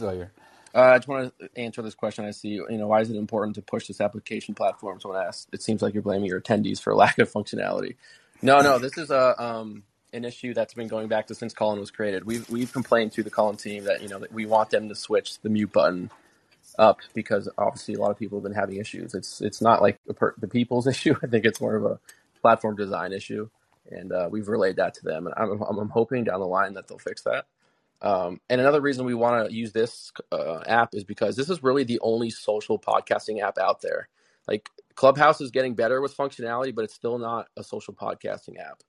Sawyer. Uh, I just want to answer this question. I see, you know, why is it important to push this application platform? Someone asked. It seems like you're blaming your attendees for lack of functionality. No, no, this is a um, an issue that's been going back to since Callin was created. We've we've complained to the Callin team that you know that we want them to switch the mute button up because obviously a lot of people have been having issues. It's it's not like per, the people's issue. I think it's more of a platform design issue, and uh, we've relayed that to them. And I'm, I'm hoping down the line that they'll fix that. Um, and another reason we want to use this uh, app is because this is really the only social podcasting app out there. Like Clubhouse is getting better with functionality, but it's still not a social podcasting app.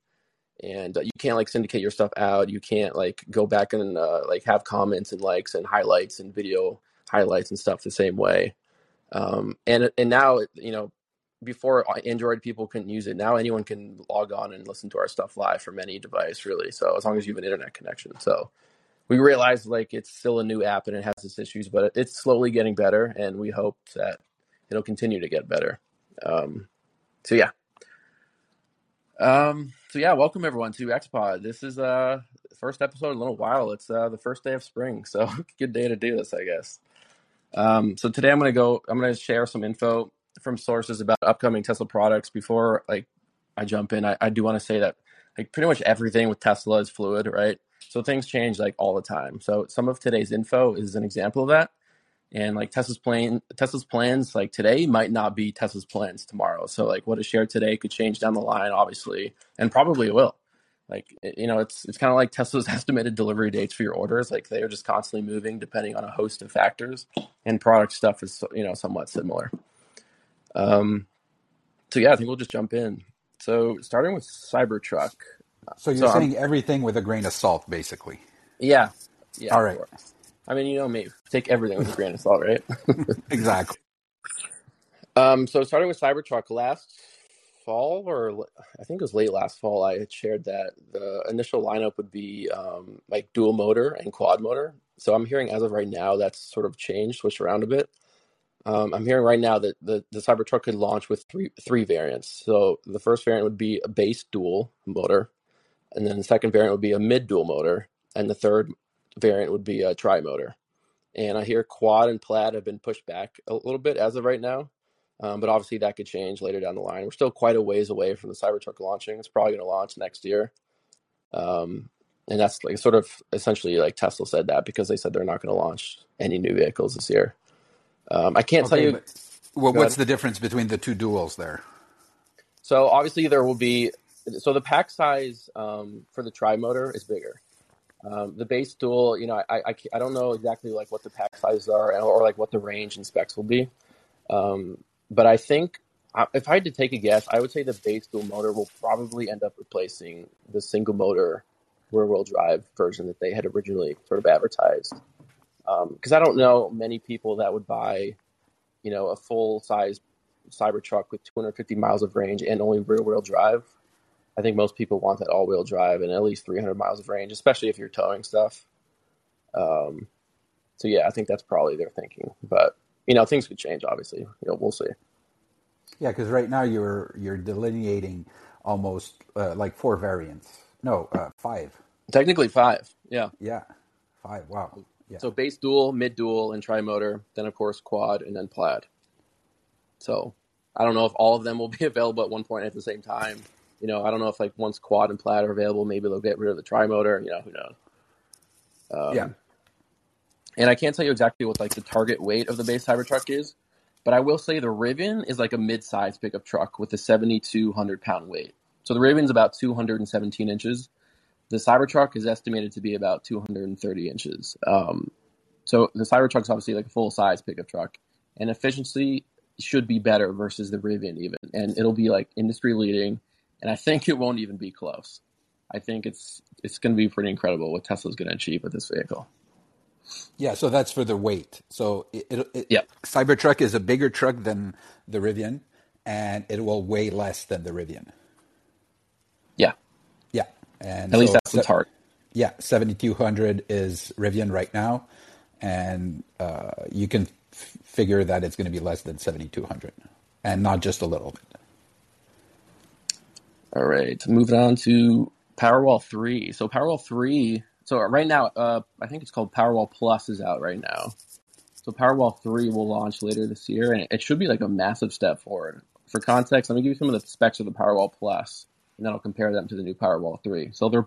And uh, you can't like syndicate your stuff out. You can't like go back and uh, like have comments and likes and highlights and video highlights and stuff the same way. Um, and and now you know before Android people couldn't use it. Now anyone can log on and listen to our stuff live from any device, really. So as long as you have an internet connection. So we realize like it's still a new app and it has its issues, but it's slowly getting better, and we hope that it'll continue to get better. Um, so yeah. Um, so yeah, welcome everyone to XPod. This is uh first episode in a little while. It's uh the first day of spring, so good day to do this, I guess. Um, so today I'm gonna go. I'm gonna share some info from sources about upcoming Tesla products. Before like I jump in, I, I do want to say that like pretty much everything with Tesla is fluid, right? So things change like all the time. So some of today's info is an example of that. And like Tesla's plan, Tesla's plans like today might not be Tesla's plans tomorrow. So like what is shared today could change down the line, obviously, and probably will. Like you know, it's it's kind of like Tesla's estimated delivery dates for your orders. Like they are just constantly moving depending on a host of factors, and product stuff is you know somewhat similar. Um, so yeah, I think we'll just jump in. So starting with Cybertruck, so you're so saying I'm, everything with a grain of salt, basically. Yeah. Yeah. All right. I mean, you know me. Take everything with a grain of salt, right? exactly. Um, so starting with Cybertruck, last fall or I think it was late last fall, I had shared that the initial lineup would be um, like dual motor and quad motor. So I'm hearing as of right now that's sort of changed, switched around a bit. Um, I'm hearing right now that the, the Cybertruck could launch with three three variants. So the first variant would be a base dual motor, and then the second variant would be a mid dual motor, and the third variant would be a tri motor. And I hear quad and plaid have been pushed back a little bit as of right now, um, but obviously that could change later down the line. We're still quite a ways away from the Cybertruck launching. It's probably going to launch next year. Um, and that's like sort of essentially like Tesla said that because they said they're not going to launch any new vehicles this year. Um, I can't okay, tell you. well, what's the difference between the two duals there? So obviously there will be so the pack size um, for the tri motor is bigger. Um, the base dual, you know, I, I, I don't know exactly like what the pack sizes are or, or like what the range and specs will be. Um, but I think uh, if I had to take a guess, I would say the base dual motor will probably end up replacing the single motor rear wheel drive version that they had originally sort of advertised. Because um, I don't know many people that would buy, you know, a full size Cybertruck with 250 miles of range and only rear wheel drive I think most people want that all wheel drive and at least 300 miles of range, especially if you're towing stuff. Um, so yeah, I think that's probably their thinking. But you know, things could change. Obviously, you know, we'll see. Yeah, because right now you're you're delineating almost uh, like four variants. No, uh, five. Technically five. Yeah. Yeah, five. Wow. Yeah. So base dual, mid dual, and tri motor. Then of course quad, and then plaid. So I don't know if all of them will be available at one point at the same time. You know, I don't know if like once quad and plaid are available, maybe they'll get rid of the tri motor. You know, who knows? Um, yeah. And I can't tell you exactly what like the target weight of the base Cybertruck is, but I will say the Rivian is like a mid-size pickup truck with a 7,200 pound weight. So the Rivian's about 217 inches. The Cybertruck is estimated to be about 230 inches. Um, so the Cybertruck's obviously like a full-size pickup truck, and efficiency should be better versus the Rivian even, and it'll be like industry leading and I think it won't even be close. I think it's it's going to be pretty incredible what Tesla's going to achieve with this vehicle. Yeah, so that's for the weight. So it, it, it yeah. Cybertruck is a bigger truck than the Rivian, and it will weigh less than the Rivian. Yeah, yeah, and at so least that's the target. Yeah, seventy two hundred is Rivian right now, and uh, you can f- figure that it's going to be less than seventy two hundred, and not just a little bit. All right, moving on to Powerwall 3. So Powerwall 3, so right now, uh, I think it's called Powerwall Plus is out right now. So Powerwall 3 will launch later this year, and it should be like a massive step forward. For context, let me give you some of the specs of the Powerwall Plus, and then I'll compare them to the new Powerwall 3. So they're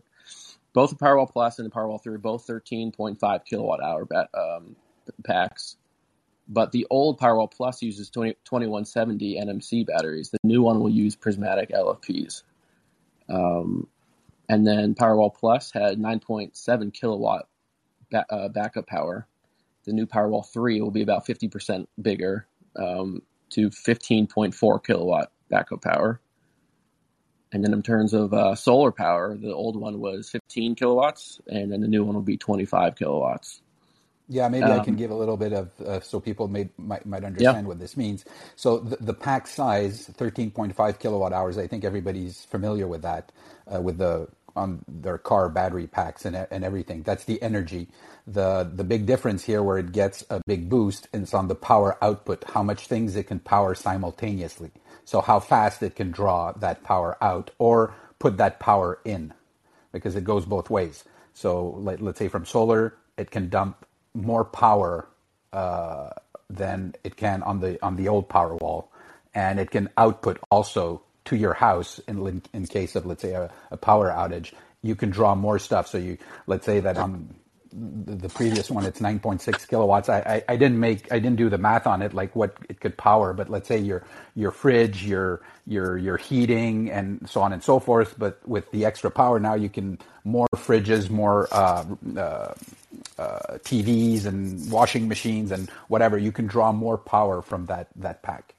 both the Powerwall Plus and the Powerwall 3 both 13.5 kilowatt hour um, packs. But the old Powerwall Plus uses 20, 2170 NMC batteries. The new one will use prismatic LFPs. Um, and then Powerwall Plus had 9.7 kilowatt ba- uh, backup power. The new Powerwall 3 will be about 50% bigger um, to 15.4 kilowatt backup power. And then in terms of uh, solar power, the old one was 15 kilowatts, and then the new one will be 25 kilowatts. Yeah, maybe um, I can um, give a little bit of uh, so people may, might might understand yeah. what this means. So the, the pack size, 13.5 kilowatt hours. I think everybody's familiar with that, uh, with the on their car battery packs and and everything. That's the energy. The the big difference here, where it gets a big boost, is on the power output. How much things it can power simultaneously. So how fast it can draw that power out or put that power in, because it goes both ways. So let, let's say from solar, it can dump more power uh, than it can on the on the old power wall, and it can output also to your house in in case of let's say a, a power outage. You can draw more stuff. So you let's say that on the previous one it's 9.6 kilowatts. I, I, I didn't make i didn't do the math on it like what it could power but let's say your your fridge your your your heating and so on and so forth but with the extra power now you can more fridges more uh, uh, uh, tvs and washing machines and whatever you can draw more power from that that pack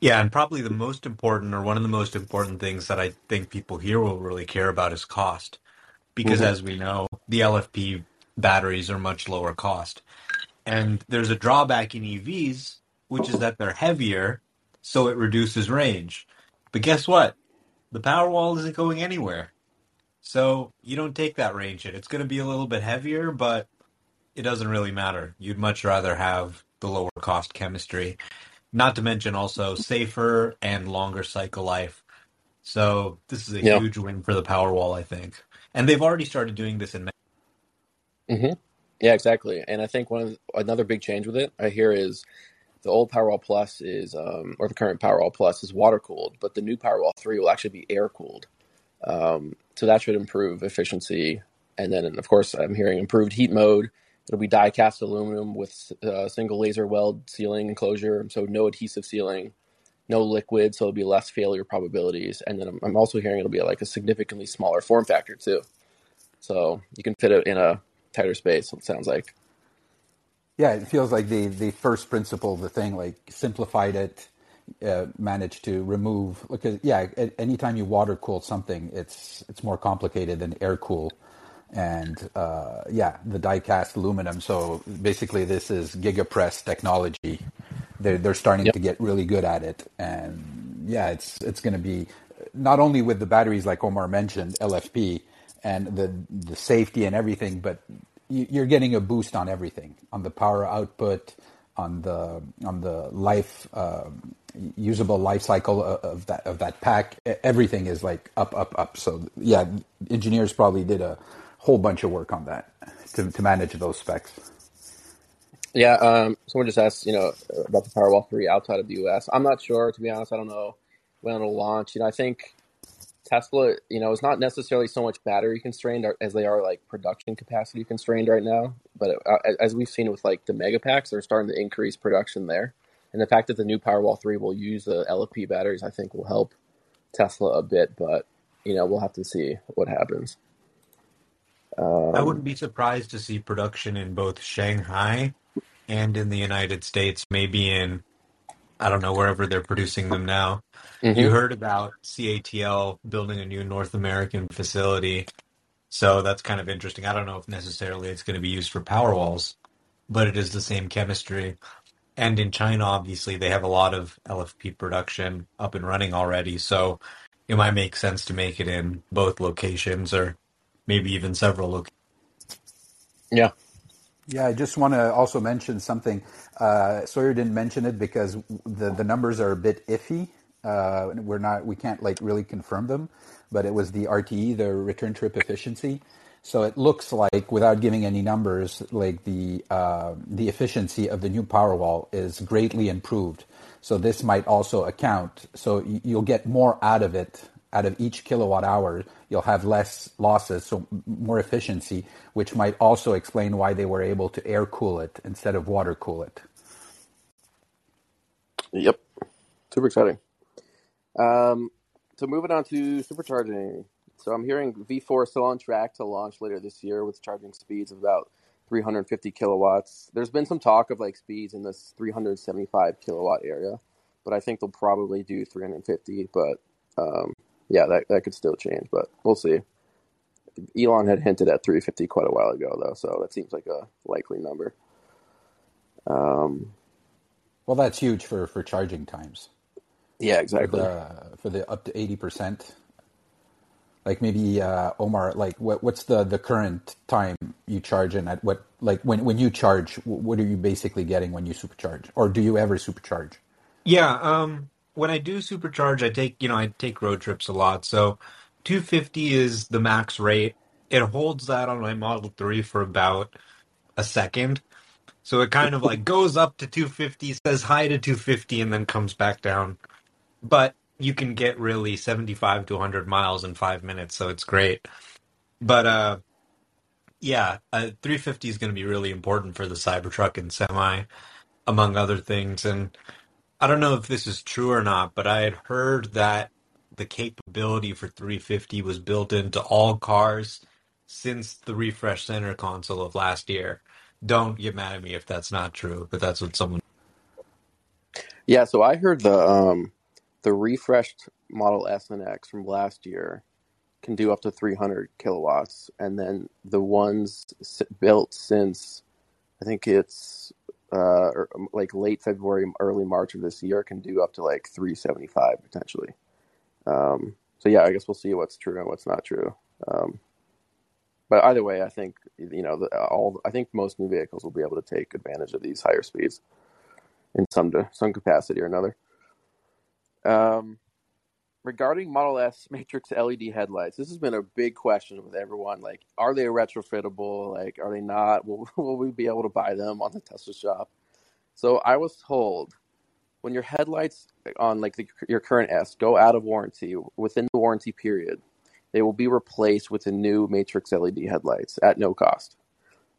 Yeah, and probably the most important, or one of the most important things that I think people here will really care about is cost. Because mm-hmm. as we know, the LFP batteries are much lower cost. And there's a drawback in EVs, which is that they're heavier, so it reduces range. But guess what? The Powerwall isn't going anywhere. So you don't take that range hit. It's going to be a little bit heavier, but it doesn't really matter. You'd much rather have the lower cost chemistry. Not to mention also safer and longer cycle life. So this is a Yeah. huge win for the Powerwall, I think. And they've already started doing this in. hmm Yeah, exactly. And I think one of the, another big change with it I hear is the old Powerwall Plus is, um, or the current Powerwall Plus is water cooled, but the new Powerwall Three will actually be air cooled. Um, so that should improve efficiency. And then, of course, I'm hearing improved heat mode It'll be die cast aluminum with uh, single laser weld sealing enclosure, so no adhesive sealing, no liquid, so it'll be less failure probabilities. And then I'm, also hearing it'll be like a significantly smaller form factor too, so you can fit it in a tighter space. It sounds like. Yeah, it feels like the the first principle the thing, like simplified it, uh, managed to remove because yeah, anytime you water cool something, it's it's more complicated than air cool and uh, yeah, the die-cast aluminum. So basically, this is gigapress technology. They're they're starting yep. to get really good at it, and yeah, it's it's going to be not only with the batteries like Omar mentioned, LFP, and the the safety and everything, but you're getting a boost on everything, on the power output, on the on the life uh, usable life cycle of that of that pack. Everything is like up, up, up. So yeah, engineers probably did a whole bunch of work on that to, to manage those specs. Yeah, um, someone just asked, you know, about the Powerwall 3 outside of the US. I'm not sure, to be honest. I don't know when it'll launch. You know, I think Tesla, you know, is not necessarily so much battery constrained as they are like production capacity constrained right now. But uh, as we've seen with like the Megapacks, they're starting to increase production there. And the fact that the new Powerwall 3 will use the LFP batteries, I think will help Tesla a bit. But, you know, we'll have to see what happens. Um, I wouldn't be surprised to see production in both Shanghai and in the United States, maybe in, I don't know, wherever they're producing them now. You heard about CATL building a new North American facility. So that's kind of interesting. I don't know if necessarily it's going to be used for power walls, but it is the same chemistry. And in China, obviously, they have a lot of LFP production up and running already. So it might make sense to make it in both locations or maybe even several locations. Yeah. Yeah, I just want to also mention something. Uh, Sawyer didn't mention it because the, the numbers are a bit iffy Uh, we're not, we can't like really confirm them, but it was the RTE, the return trip efficiency. So it looks like, without giving any numbers, like the uh, the efficiency of the new Powerwall is greatly improved. So this might also account. So you'll get more out of it, out of each kilowatt hour. You'll have less losses, so more efficiency, which might also explain why they were able to air cool it instead of water cool it. Yep, super exciting. Um, so moving on to supercharging. So I'm hearing V4 is still on track to launch later this year with charging speeds of about 350 kilowatts. There's been some talk of like speeds in this 375 kilowatt area, but I think they'll probably do 350. But um, yeah, that that could still change, but we'll see. Elon had hinted at 350 quite a while ago, though, so that seems like a likely number. Um, well, that's huge for for charging times. Yeah, exactly. For the, for the up to 80 percent like maybe uh, Omar, like what, what's the, the current time you charge and at what like when when you charge, what are you basically getting when you supercharge, or do you ever supercharge? Yeah, um, when I do supercharge, I take you know I take road trips a lot, so 250 is the max rate. It holds that on my Model 3 for about a second. So it kind of like goes up to 250, says hi to 250, and then comes back down. But you can get really 75 to 100 miles in five minutes, so it's great. But uh, yeah, uh, 350 is going to be really important for the Cybertruck and Semi, among other things. And I don't know if this is true or not, but I had heard that the capability for 350 was built into all cars since the refresh center console of last year. Don't get mad at me if that's not true, but that's what someone. Yeah, so I heard the um, the refreshed Model S and X from last year can do up to 300 kilowatts, and then the ones built since I think it's uh, um, like late February, early March of this year can do up to like 375 potentially. Um, so yeah, I guess we'll see what's true and what's not true. Um, but either way, I think you know the, all. I think most new vehicles will be able to take advantage of these higher speeds in some some capacity or another. Um, regarding Model S Matrix LED headlights, this has been a big question with everyone. Like, are they retrofittable? Like, are they not? Will, will we be able to buy them on the Tesla shop? So I was told when your headlights on like the, your current S go out of warranty within the warranty period, they will be replaced with the new Matrix LED headlights at no cost.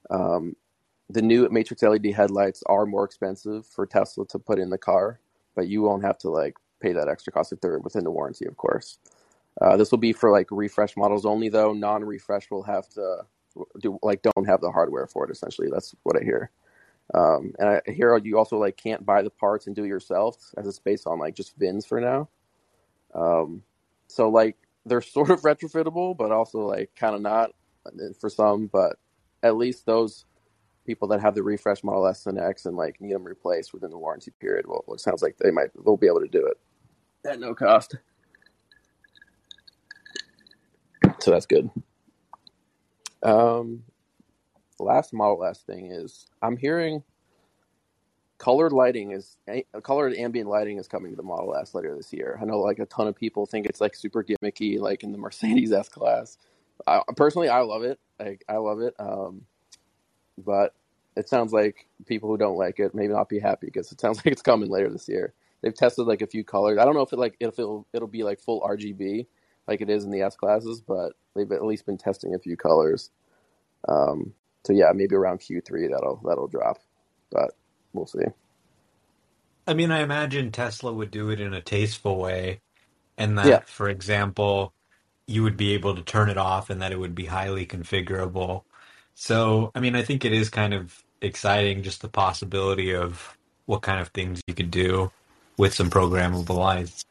Um, the new Matrix LED headlights are more expensive for Tesla to put in the car, but you won't have to like pay that extra cost if they're within the warranty, of course. Uh, this will be for like refresh models only, though. Non-refresh will have to do like don't have the hardware for it. Essentially, that's what I hear. Um, and I hear you also like can't buy the parts and do it yourself, as it's based on like just VINs for now. Um, so like they're sort of retrofittable, but also like kind of not uh, for some. But at least those people that have the refresh Model S and X and like need them replaced within the warranty period, well, it sounds like they might they'll be able to do it at no cost. So that's good. Um, last Model last thing is I'm hearing colored lighting is colored ambient lighting is coming to the Model S later this year. I know like a ton of people think it's like super gimmicky, like in the Mercedes S class. I, personally, I love it. Like I love it. Um, but it sounds like people who don't like it maybe not be happy because it sounds like it's coming later this year they've tested like a few colors. I don't know if it like if it'll it'll be like full RGB like it is in the S classes, but they've at least been testing a few colors. Um, so yeah, maybe around Q3 that'll that'll drop, but we'll see. I mean, I imagine Tesla would do it in a tasteful way, and that, yeah. for example, you would be able to turn it off, and that it would be highly configurable. So, I mean, I think it is kind of exciting just the possibility of what kind of things you could do with some programmable lights.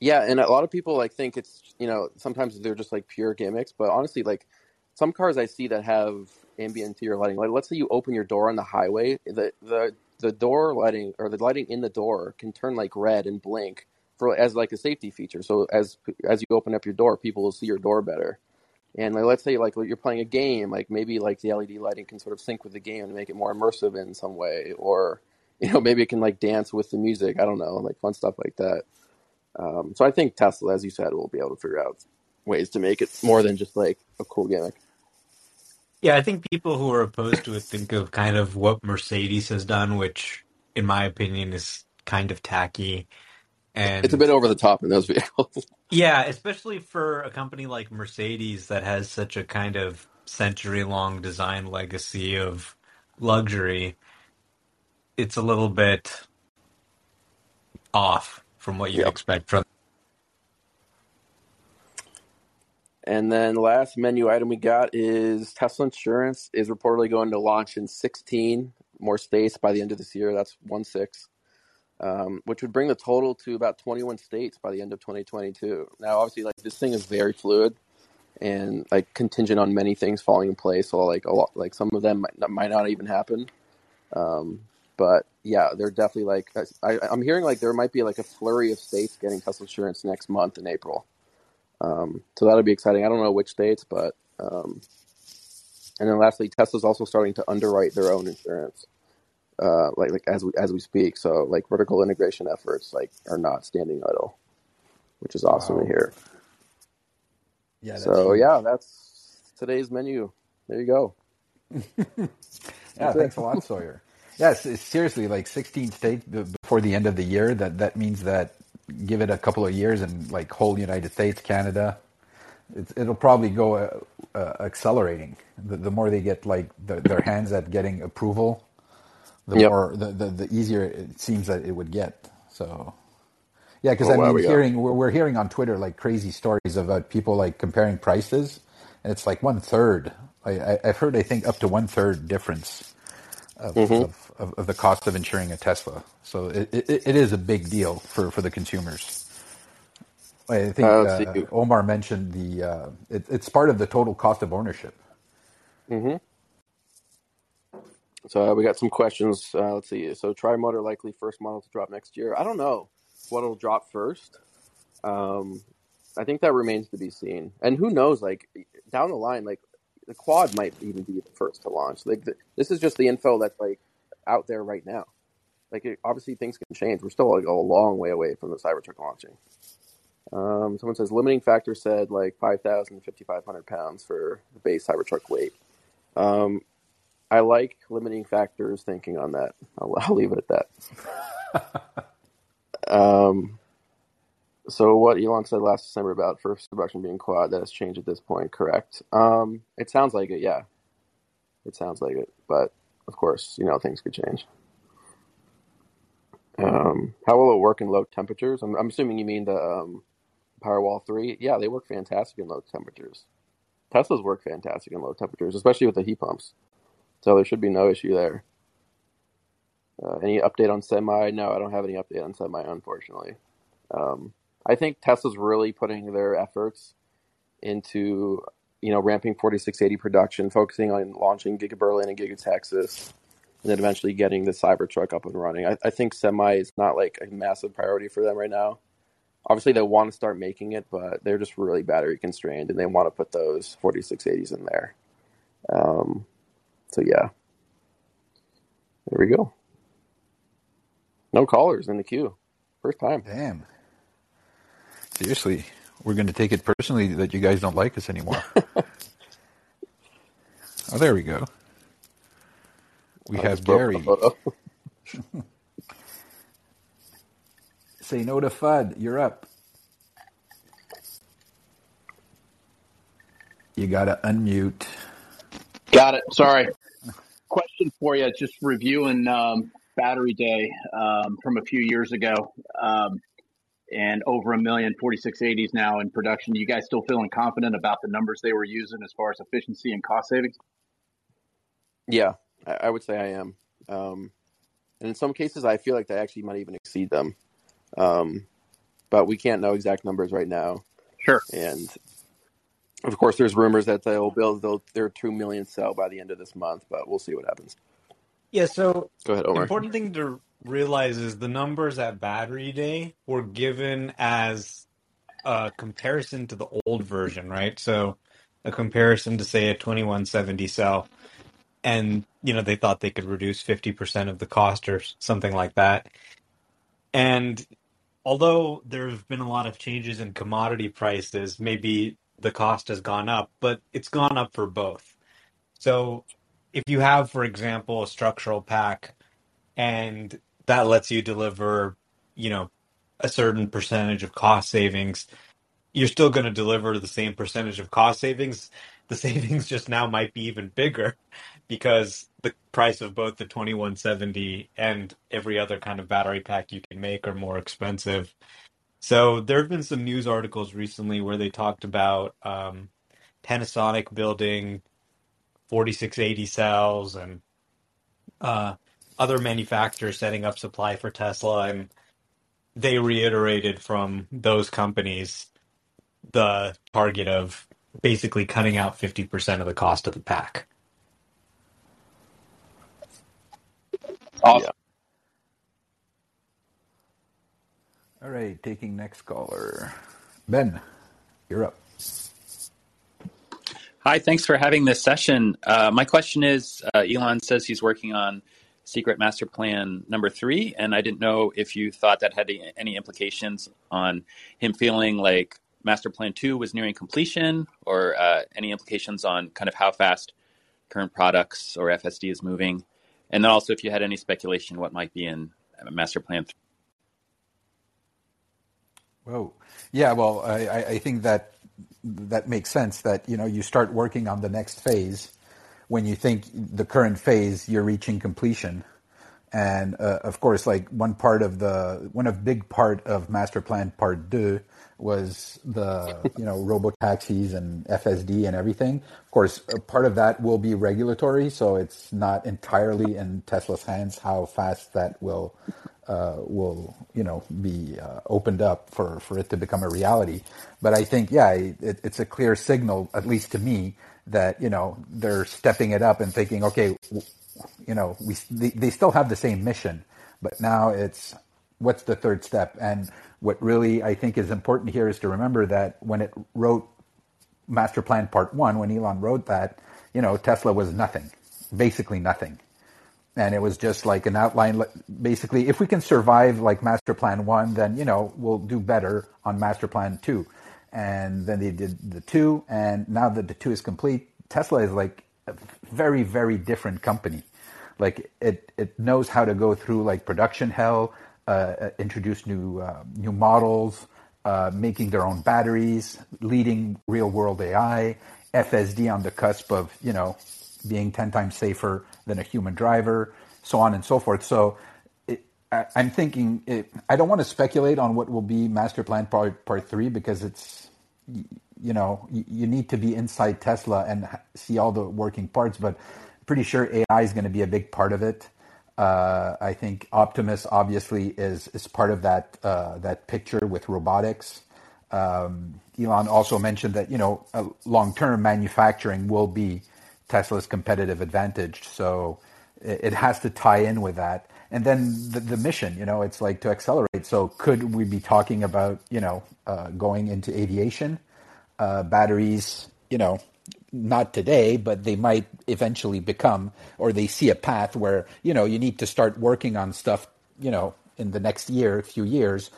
Yeah, and a lot of people like think it's you know sometimes they're just like pure gimmicks, but honestly, like some cars I see that have ambient interior lighting, like let's say you open your door on the highway, the the the door lighting or the lighting in the door can turn like red and blink for as like a safety feature. So as as you open up your door, people will see your door better. And like, let's say like you're playing a game, like maybe like the LED lighting can sort of sync with the game and make it more immersive in some way, or you know maybe it can like dance with the music i don't know like fun stuff like that Um, so I think Tesla, as you said, will be able to figure out ways to make it more than just like a cool gimmick. Yeah, I think people who are opposed to it think of kind of what Mercedes has done, which, in my opinion, is kind of tacky. And It's a bit over the top in those vehicles. yeah, especially for a company like Mercedes that has such a kind of century long design legacy of luxury, it's a little bit off from what you'd yep. expect from. And then the last menu item we got is Tesla Insurance is reportedly going to launch in 16 more states by the end of this year. That's one six, um, which would bring the total to about 21 states by the end of 2022. Now, obviously, like this thing is very fluid and like contingent on many things falling in place. So, like a lot, like some of them might not, might not even happen. Um, but yeah, they're definitely like I, I'm hearing like there might be like a flurry of states getting Tesla Insurance next month in April. Um, so that'll be exciting. I don't know which states, but um, and then lastly, Tesla's also starting to underwrite their own insurance, uh, like like as we as we speak. So like vertical integration efforts like are not standing idle, which is awesome to hear. Yeah, So huge. yeah, that's today's menu. There you go. Yeah, That's it. thanks a lot, Sawyer. Yes, seriously, like 16 states before the end of the year. That that means that give it a couple of years and like whole United States, Canada, it's, it'll probably go uh, uh, accelerating. The, the more they get like the, their hands at getting approval, the Yep. more the, the, the easier it seems that it would get. So yeah, because Oh I wow, mean, we hearing we're, we're hearing on Twitter like crazy stories about people like comparing prices, and it's like one third. I, I, I've heard I think up to one third difference of, hmm of, of, of the cost of insuring a Tesla. So it, it, it is a big deal for, for the consumers. I think Uh, Omar mentioned the uh, it, it's part of the total cost of ownership. hmm So uh, we got some questions. Uh, let's see. So Tri-Motor likely first model to drop next year. I don't know what'll drop first. Um, I think that remains to be seen. And who knows? Like down the line, like the quad might even be the first to launch. Like the, this is just the info that's like out there right now. Like it, obviously things can change. We're still like a long way away from the Cybertruck launching. Um, someone says limiting factor said like 5,000 to 5,500 pounds for the base Cybertruck weight. Um, I like limiting factors thinking on that. I'll, I'll leave it at that. Um, so what Elon said last December about first production being quad, that has changed at this point, correct? Um, it sounds like it, yeah. It sounds like it. But of course, you know, things could change. Um, how will it work in low temperatures? I'm, I'm assuming you mean the um, Powerwall 3. Yeah, they work fantastic in low temperatures. Teslas work fantastic in low temperatures, especially with the heat pumps. So there should be no issue there. Uh, any update on semi? No, I don't have any update on semi, unfortunately. Um, I think Tesla's really putting their efforts into, you know, ramping 4680 production, focusing on launching Giga Berlin and Giga Texas, and then eventually getting the Cybertruck up and running. I, I think semi is not like a massive priority for them right now. Obviously, they want to start making it, but they're just really battery constrained, and they want to put those 4680s in there. Um, so yeah, there we go. No callers in the queue. First time. Damn, seriously, we're going to take it personally that you guys don't like us anymore. Oh, there we go. We I have just broke the Gary. Say no to FUD. You're up. You got to unmute. Got it. Sorry. Question for you. Just reviewing um, Battery Day um, from a few years ago, um, and over a million 4680s now in production. You guys still feeling confident about the numbers they were using as far as efficiency and cost savings? Yeah, I, I would say I am. Um, and in some cases, I feel like they actually might even exceed them. Um, but we can't know exact numbers right now. Sure. And of course, there's rumors that they'll build they'll, their two million cell by the end of this month, but we'll see what happens. Yeah, so Go ahead, Omar. important thing to realize is the numbers at Battery Day were given as a comparison to the old version, right? So a comparison to say a 2170 cell and you know they thought they could reduce 50% of the cost or something like that. And although there have been a lot of changes in commodity prices, maybe the cost has gone up, but it's gone up for both. So if you have, for example, a structural pack and that lets you deliver, you know, a certain percentage of cost savings, you're still going to deliver the same percentage of cost savings. The savings just now might be even bigger because the price of both the 2170 and every other kind of battery pack you can make are more expensive. So there have been some news articles recently where they talked about um, Panasonic building 4680 cells and uh, other manufacturers setting up supply for Tesla, and they reiterated from those companies the target of basically cutting out 50% of the cost of the pack. Awesome. All right, taking next caller. Ben, you're up. Hi, thanks for having this session. Uh, my question is uh, Elon says he's working on Secret Master Plan number three, and I didn't know if you thought that had any implications on him feeling like Master Plan two was nearing completion, or uh, any implications on kind of how fast current products or FSD is moving. And then also, if you had any speculation what might be in Master Plan three. Whoa. Yeah, well, I, I think that that makes sense that, you know, you start working on the next phase when you think the current phase you're reaching completion. And uh, of course, like one part of the one of big part of Master Plan Part Two was the you know robo taxis and FSD and everything. Of course, part of that will be regulatory, so it's not entirely in Tesla's hands how fast that will uh, will you know be uh, opened up for, for it to become a reality. But I think yeah, it, it's a clear signal, at least to me, that you know they're stepping it up and thinking, okay, you know, we they, they still have the same mission, but now it's what's the third step? And what really I think is important here is to remember that when it wrote Master Plan Part One, when Elon wrote that, you know, Tesla was nothing, basically nothing and it was just like an outline basically if we can survive like master plan 1 then you know we'll do better on master plan 2 and then they did the 2 and now that the 2 is complete tesla is like a very very different company like it it knows how to go through like production hell uh, uh introduce new uh, new models uh, making their own batteries leading real world ai fsd on the cusp of you know being 10 times safer than a human driver, so on and so forth. So I, am thinking, it, I don't want to speculate on what will be master plan part, part three because it's, you know, you, need to be inside Tesla and see all the working parts, but pretty sure AI is going to be a big part of it. Uh, I think Optimus obviously is is part of that uh, that picture with robotics. Um, Elon also mentioned that you know long term manufacturing will be Tesla's competitive advantage. So it, has to tie in with that. And then the, the, mission, you know, it's like to accelerate. So could we be talking about, you know, uh, going into aviation, uh, batteries, you know, not today, but they might eventually become, or they see a path where, you know, you need to start working on stuff, you know, in the next year, a few years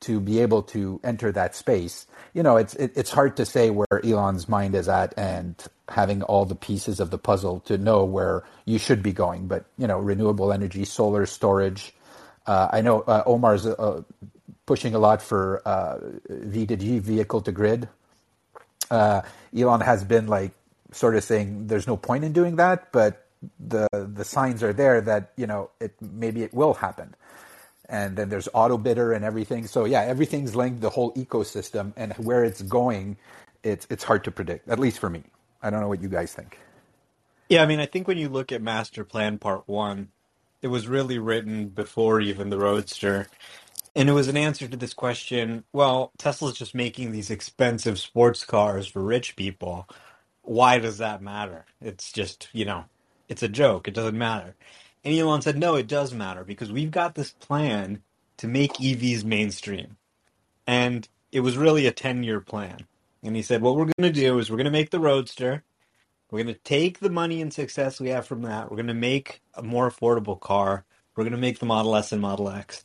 to be able to enter that space. You know, it's it, it's hard to say where Elon's mind is at and having all the pieces of the puzzle to know where you should be going. But you know, renewable energy, solar storage. Uh, I know uh, Omar's uh, pushing a lot for uh, V2G, vehicle to grid. Uh, Elon has been like sort of saying there's no point in doing that, but the the signs are there that you know it maybe it will happen and then there's Autobidder and everything. So yeah, everything's linked, the whole ecosystem, and where it's going, it's it's hard to predict. At least for me, I don't know what you guys think. Yeah, I mean, I think when you look at Master Plan Part One, it was really written before even the Roadster, and it was an answer to this question. Well, Tesla's just making these expensive sports cars for rich people. Why does that matter? It's just you know, it's a joke. It doesn't matter. And Elon said, no, it does matter because we've got this plan to make EVs mainstream. And it was really a 10 year plan. And he said, what we're going to do is we're going to make the Roadster. We're going to take the money and success we have from that. We're going to make a more affordable car. We're going to make the Model S and Model X.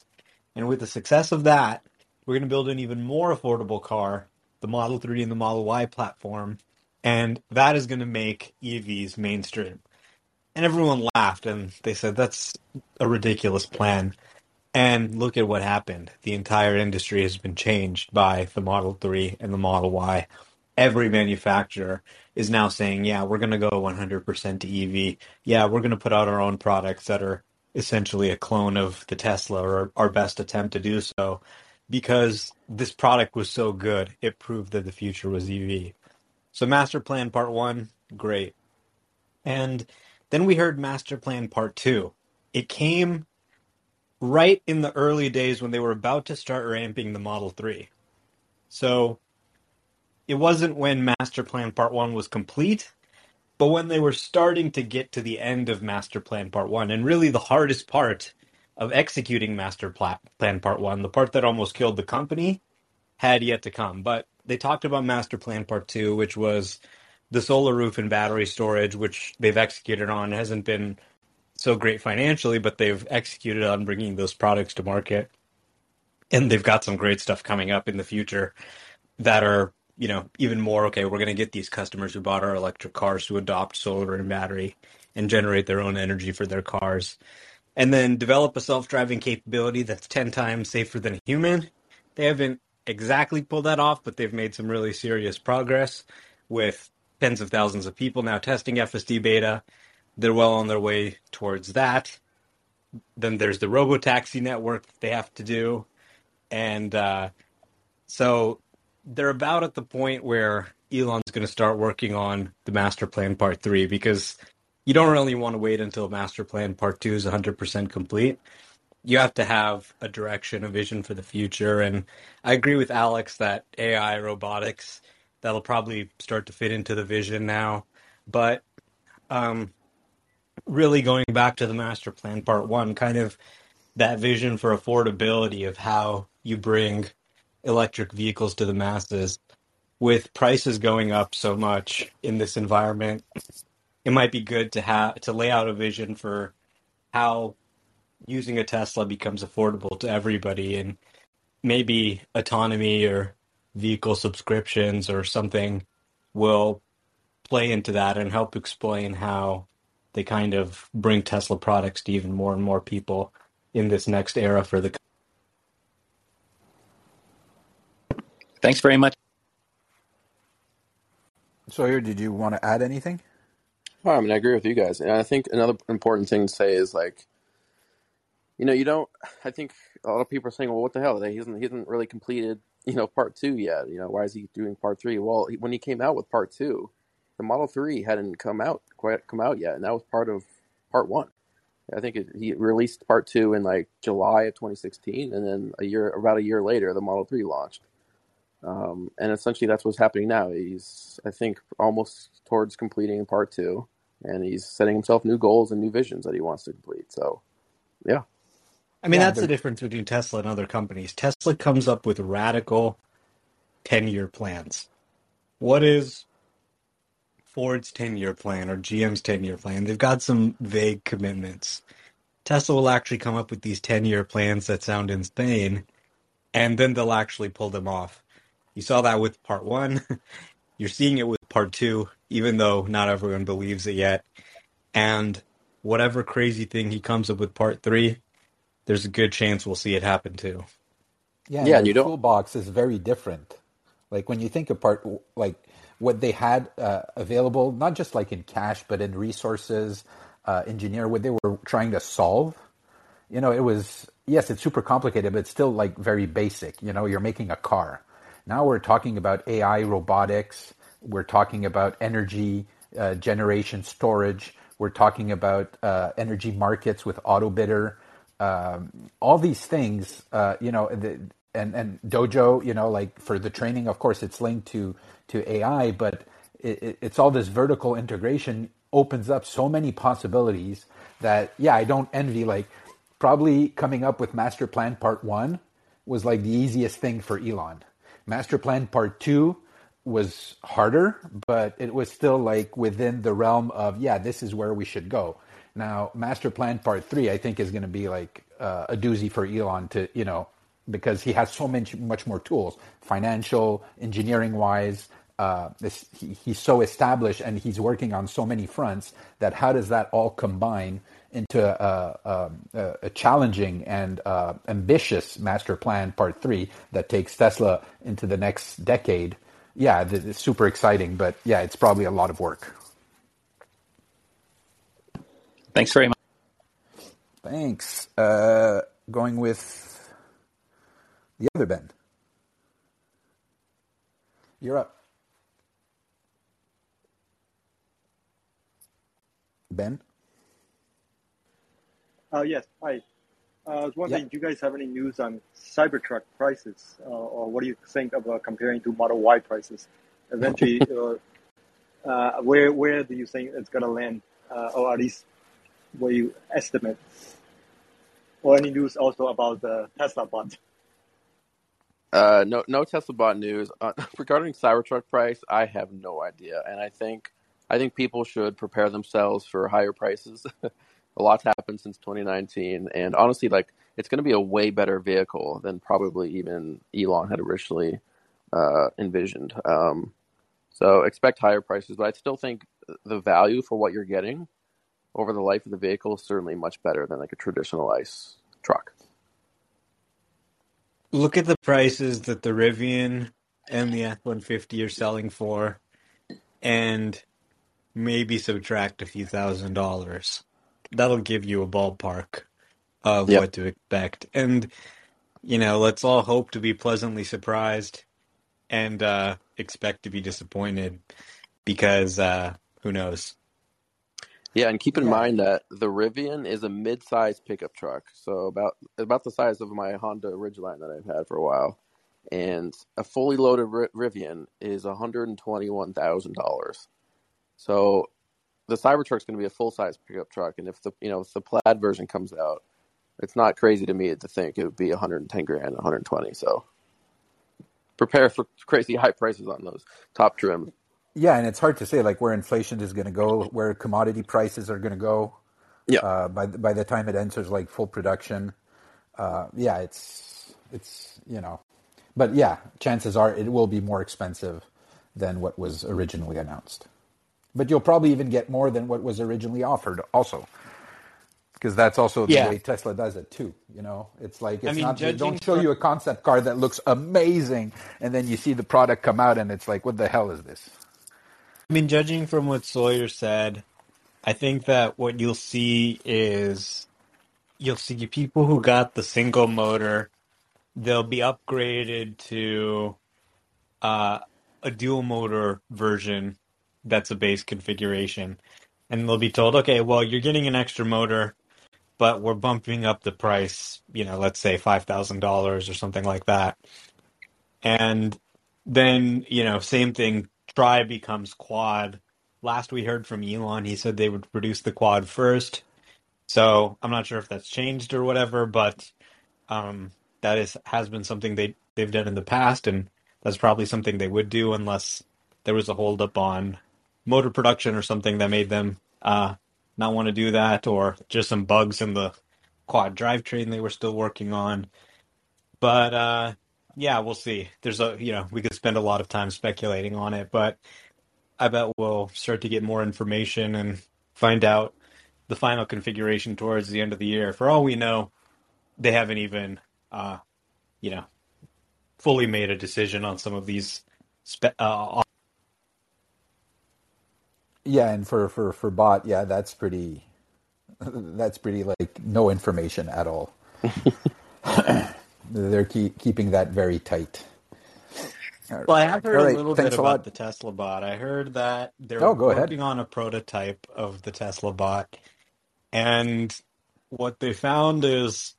And with the success of that, we're going to build an even more affordable car, the Model 3 and the Model Y platform, and that is going to make EVs mainstream. And everyone laughed and they said, that's a ridiculous plan. And look at what happened. The entire industry has been changed by the Model 3 and the Model Y. Every manufacturer is now saying, yeah, we're going to go 100% to EV. Yeah, we're going to put out our own products that are essentially a clone of the Tesla or our best attempt to do so because this product was so good, it proved that the future was EV. So, Master Plan Part 1, great. And then we heard Master Plan Part 2. It came right in the early days when they were about to start ramping the Model 3. So it wasn't when Master Plan Part 1 was complete, but when they were starting to get to the end of Master Plan Part 1. And really the hardest part of executing Master Plan Part 1, the part that almost killed the company, had yet to come. But they talked about Master Plan Part 2, which was the solar roof and battery storage, which they've executed on, hasn't been so great financially, but they've executed on bringing those products to market. And they've got some great stuff coming up in the future that are, you know, even more okay. We're going to get these customers who bought our electric cars to adopt solar and battery and generate their own energy for their cars. And then develop a self driving capability that's 10 times safer than a human. They haven't exactly pulled that off, but they've made some really serious progress with tens of thousands of people now testing FSD beta they're well on their way towards that. Then there's the robotaxi network that they have to do, and uh, so they're about at the point where Elon's going to start working on the master plan part three because you don't really want to wait until master plan part two is 100% complete. You have to have a direction, a vision for the future. And I agree with Alex that AI, robotics, that'll probably start to fit into the vision now. But um, really going back to the master plan part one, kind of that vision for affordability of how you bring electric vehicles to the masses with prices going up so much in this environment it might be good to have to lay out a vision for how using a tesla becomes affordable to everybody and maybe autonomy or vehicle subscriptions or something will play into that and help explain how they kind of bring Tesla products to even more and more people in this next era for the. Thanks very much. Sawyer, did you want to add anything? Oh, I mean, I agree with you guys, and I think another important thing to say is like, you know, you don't. I think a lot of people are saying, "Well, what the hell? He hasn't he hasn't really completed, you know, part two yet. You know, why is he doing part three? Well, when he came out with part two, the Model Three hadn't come out quite come out yet, and that was part of part one. I think it, he released part two in like July of 2016, and then a year, about a year later, the Model Three launched. Um, and essentially, that's what's happening now. He's, I think, almost towards completing part two, and he's setting himself new goals and new visions that he wants to complete. So, yeah. I mean, yeah, that's the difference between Tesla and other companies. Tesla comes up with radical 10 year plans. What is Ford's 10 year plan or GM's 10 year plan. They've got some vague commitments. Tesla will actually come up with these 10 year plans that sound insane, and then they'll actually pull them off. You saw that with part one. You're seeing it with part two, even though not everyone believes it yet. And whatever crazy thing he comes up with part three, there's a good chance we'll see it happen too. Yeah, yeah. You don't... toolbox is very different. Like when you think apart, like what they had uh, available, not just like in cash, but in resources, uh, engineer, what they were trying to solve. You know, it was, yes, it's super complicated, but it's still like very basic. You know, you're making a car. Now we're talking about AI, robotics. We're talking about energy uh, generation, storage. We're talking about uh, energy markets with AutoBidder. Um, all these things, uh, you know, the, and and Dojo, you know, like for the training, of course, it's linked to to AI, but it, it's all this vertical integration opens up so many possibilities that yeah, I don't envy. Like probably coming up with Master Plan Part One was like the easiest thing for Elon. Master Plan Part Two was harder, but it was still like within the realm of yeah, this is where we should go. Now, Master Plan Part Three, I think, is going to be like uh, a doozy for Elon to you know because he has so much much more tools, financial, engineering wise. Uh, this, he, he's so established and he's working on so many fronts that how does that all combine into a, a, a challenging and uh, ambitious master plan part three that takes Tesla into the next decade? Yeah, it's super exciting, but yeah, it's probably a lot of work. Thanks very much. Thanks. Uh, going with the other Ben. You're up. Ben? Uh, yes, hi. Uh, I was wondering, do you guys have any news on Cybertruck prices, uh, or what do you think about comparing to Model Y prices? Eventually, uh, uh, where where do you think it's gonna land, uh, or at least what you estimate? Or any news also about the Tesla bot? Uh, no, no Tesla bot news uh, regarding Cybertruck price. I have no idea, and I think I think people should prepare themselves for higher prices. a lot's happened since 2019, and honestly, like it's going to be a way better vehicle than probably even Elon had originally uh, envisioned. Um, so expect higher prices, but I still think the value for what you're getting over the life of the vehicle is certainly much better than like a traditional ICE truck. Look at the prices that the Rivian and the F-150 are selling for, and maybe subtract a few thousand dollars. That'll give you a ballpark of Yep. what to expect. And, you know, let's all hope to be pleasantly surprised and uh, expect to be disappointed because uh, who knows? Yeah, and keep in Yeah. mind that the Rivian is a mid-sized pickup truck, so about about the size of my Honda Ridgeline that I've had for a while. And a fully loaded Rivian is one hundred and twenty-one thousand dollars. So the Cybertruck's going to be a full-size pickup truck, and if the you know if the Plaid version comes out, it's not crazy to me to think it would be one hundred and ten grand, one hundred twenty. So prepare for crazy high prices on those top trim. Yeah, and it's hard to say like where inflation is going to go, where commodity prices are going to go. Yeah. Uh, by the, by the time it enters like full production, uh, yeah, it's it's you know, but yeah, chances are it will be more expensive than what was originally announced. But you'll probably even get more than what was originally offered, also, because that's also the Yeah. way Tesla does it too. You know, it's like it's mean, not they don't show from- you a concept car that looks amazing, and then you see the product come out, and it's like, what the hell is this? I mean, judging from what Sawyer said, I think that what you'll see is you'll see people who got the single motor, they'll be upgraded to uh, a dual motor version that's a base configuration. And they'll be told, okay, well, you're getting an extra motor, but we're bumping up the price, you know, let's say $5,000 or something like that. And then, you know, same thing, Tri becomes quad. Last we heard from Elon, he said they would produce the quad first. So I'm not sure if that's changed or whatever, but um, that is has been something they they've done in the past, and that's probably something they would do unless there was a holdup on motor production or something that made them uh, not want to do that, or just some bugs in the quad drivetrain they were still working on. But uh, yeah, we'll see. There's a you know we could spend a lot of time speculating on it, but I bet we'll start to get more information and find out the final configuration towards the end of the year. For all we know, they haven't even uh, you know fully made a decision on some of these spe- uh, Yeah, and for for for bot, yeah, that's pretty. That's pretty like no information at all. They're keep, keeping that very tight. Well, I have heard all a little bit about the Tesla bot. I heard that they're Oh, go ahead. working on a prototype of the Tesla bot, and what they found is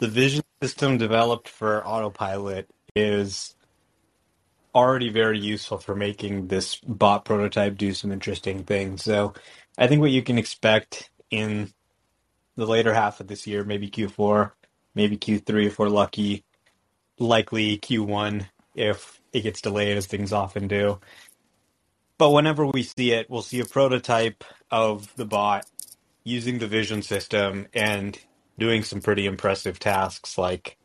the vision system developed for autopilot is already very useful for making this bot prototype do some interesting things. So I think what you can expect in the later half of this year, maybe Q4, maybe Q3 if we're lucky, likely Q1 if it gets delayed as things often do. But whenever we see it, we'll see a prototype of the bot using the vision system and doing some pretty impressive tasks like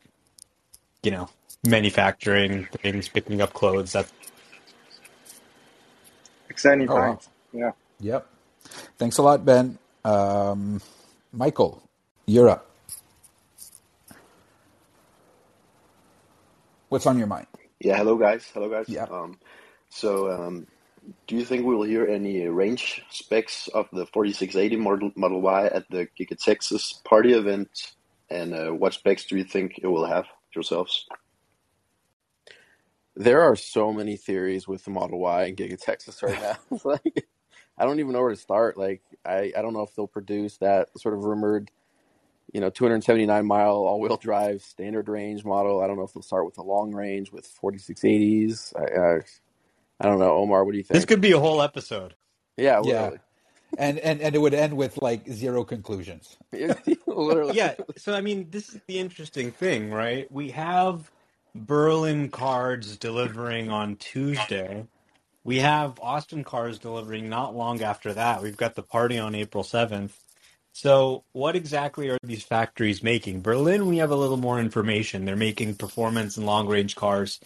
you know, manufacturing things, picking up clothes. That Exciting Oh, wow. times. Yeah. Yep. Thanks a lot, Ben. Um, Michael, you're up. What's on your mind? Yeah, hello guys. Hello guys. Yeah. Um, so, um, do you think we will hear any range specs of the 4680 Model Model Y at the Giga Texas party event? And uh, what specs do you think it will have yourselves? There are so many theories with the Model Y and Giga Texas right now. Like I don't even know where to start. Like I, I don't know if they'll produce that sort of rumored, you know, 279 mile all wheel drive standard range model. I don't know if they'll start with the long range with 4680s. I, I, I don't know, Omar. What do you think this could be a whole episode. Yeah, Yeah. literally, And, and and it would end with like zero conclusions. literally. Yeah, so I mean, this is the interesting thing, right? We have Berlin cards delivering on Tuesday. We have Austin cars delivering not long after that. We've got the party on April 7th. So, what exactly are these factories making? Berlin, we have a little more information. They're making performance and long range cars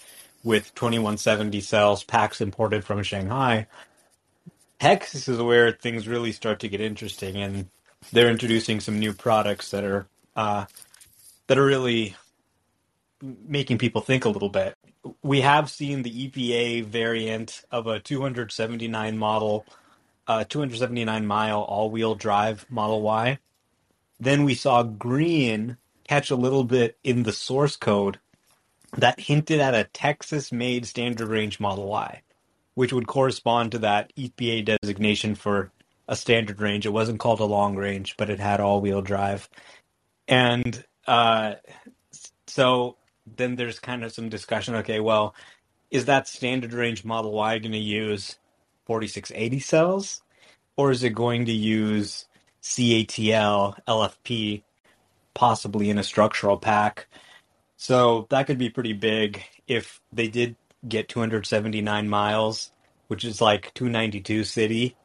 with 2170 cells, packs imported from Shanghai. Texas is where things really start to get interesting, and they're introducing some new products that are uh, that are really making people think a little bit. We have seen the EPA variant of a 279 model, uh, 279 mile all wheel drive Model Y. Then we saw green catch a little bit in the source code that hinted at a Texas made standard range Model Y, which would correspond to that EPA designation for a standard range. It wasn't called a long range, but it had all wheel drive. And uh, so then there's kind of some discussion. Okay, well, is that standard range Model Y going to use 4680 cells, or is it going to use CATL, LFP, possibly in a structural pack? So that could be pretty big if they did get 279 miles, which is like 292 city.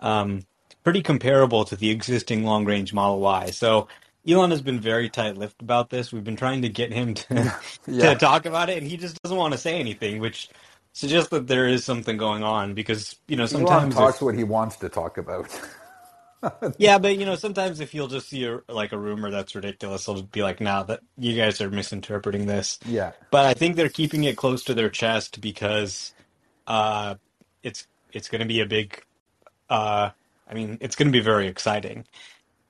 Um, pretty comparable to the existing long range Model Y. So Elon has been very tight lipped about this. We've been trying to get him to to talk about it, and he just doesn't want to say anything, which suggests that there is something going on. Because you know Elon sometimes talks if what he wants to talk about. yeah, but you know sometimes if you'll just see a, like a rumor that's ridiculous, he'll be like, "Nah, that you guys are misinterpreting this." yeah. But I think they're keeping it close to their chest because uh, it's it's going to be a big. Uh, I mean, it's going to be very exciting,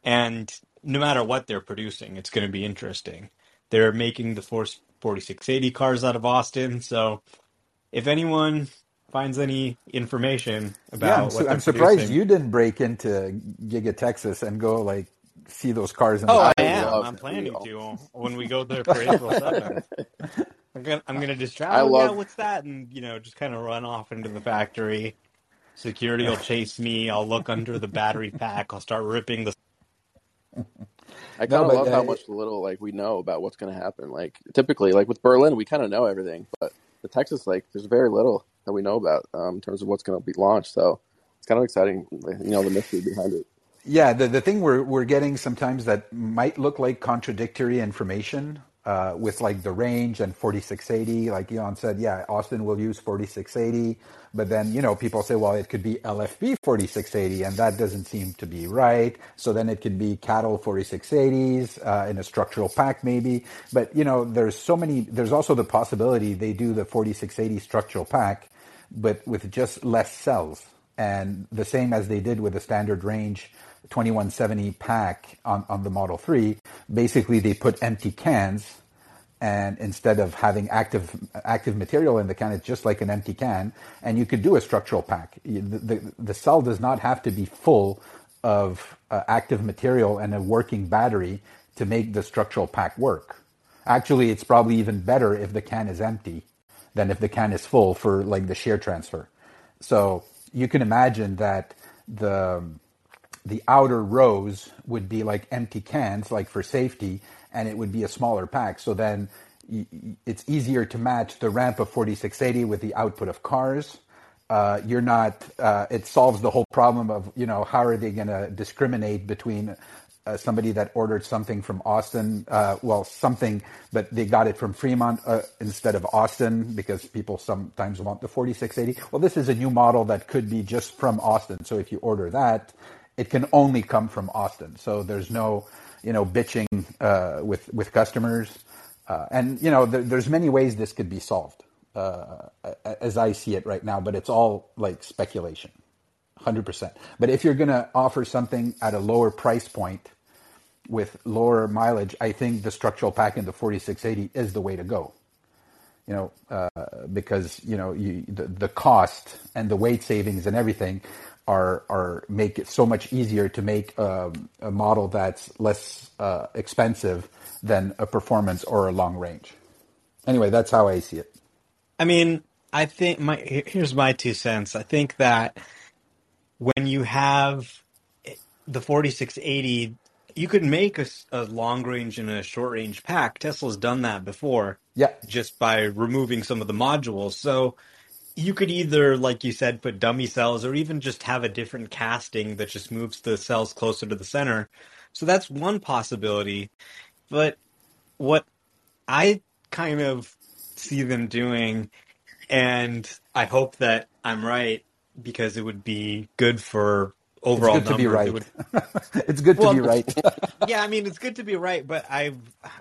and no matter what they're producing, it's going to be interesting. They're making the Force 4680 cars out of Austin, so if anyone finds any information Yeah, I'm, about su- what I'm surprised producing, you didn't break into Giga Texas and go like see those cars in oh, the I I am. I'm planning to when we go there for April 7th. I'm gonna I'm gonna just try. I Oh yeah, love what's that? And you know, just kind of run off into the factory. Security will chase me. I'll look under the battery pack. I'll start ripping the. I No, kind of but love how much little like we know about what's going to happen. Like typically, like with Berlin, we kind of know everything, but the Texas, Lake, there's very little that we know about um, in terms of what's going to be launched. So it's kind of exciting, you know, the mystery behind it. Yeah, the, the thing we're we're getting sometimes that might look like contradictory information uh, with like the range and 4680. Like Elon said, yeah, Austin will use 4680, but then you know people say, well, it could be LFP 4680, and that doesn't seem to be right. So then it could be CATL 4680s uh, in a structural pack maybe. But you know, there's so many. There's also the possibility they do the 4680 structural pack, but with just less cells and the same as they did with the standard range 2170 pack on, on the Model 3. Basically, they put empty cans, and instead of having active active material in the can, it's just like an empty can, and you could do a structural pack. The, the, the cell does not have to be full of uh, active material and a working battery to make the structural pack work. Actually, it's probably even better if the can is empty than if the can is full for like the shear transfer. So you can imagine that the the outer rows would be like empty cans, like for safety, and it would be a smaller pack. So then it's easier to match the ramp of 4680 with the output of cars. Uh, you're not. Uh, it solves the whole problem of you know how are they going to discriminate between uh, somebody that ordered something from Austin, uh, well, something, but they got it from Fremont uh, instead of Austin because people sometimes want the 4680. Well, this is a new model that could be just from Austin. So if you order that, it can only come from Austin. So there's no, you know, bitching uh, with with customers, uh, and you know, there, there's many ways this could be solved, uh, as I see it right now. But it's all like speculation. 100%. But if you're going to offer something at a lower price point with lower mileage, I think the structural pack in the 4680 is the way to go. You know, uh, because you know you, the, the cost and the weight savings and everything are are make it so much easier to make um, a model that's less uh, expensive than a performance or a long range. Anyway, that's how I see it. I mean, I think my here's my two cents. I think that when you have the 4680, you could make a, a long range and a short range pack. Tesla's done that before Yeah, just by removing some of the modules. So you could either, like you said, put dummy cells or even just have a different casting that just moves the cells closer to the center. So that's one possibility. But what I kind of see them doing, and I hope that I'm right because it would be good for it's overall good to be numbers. It would it's good to well, be right. yeah, I mean it's good to be right, but I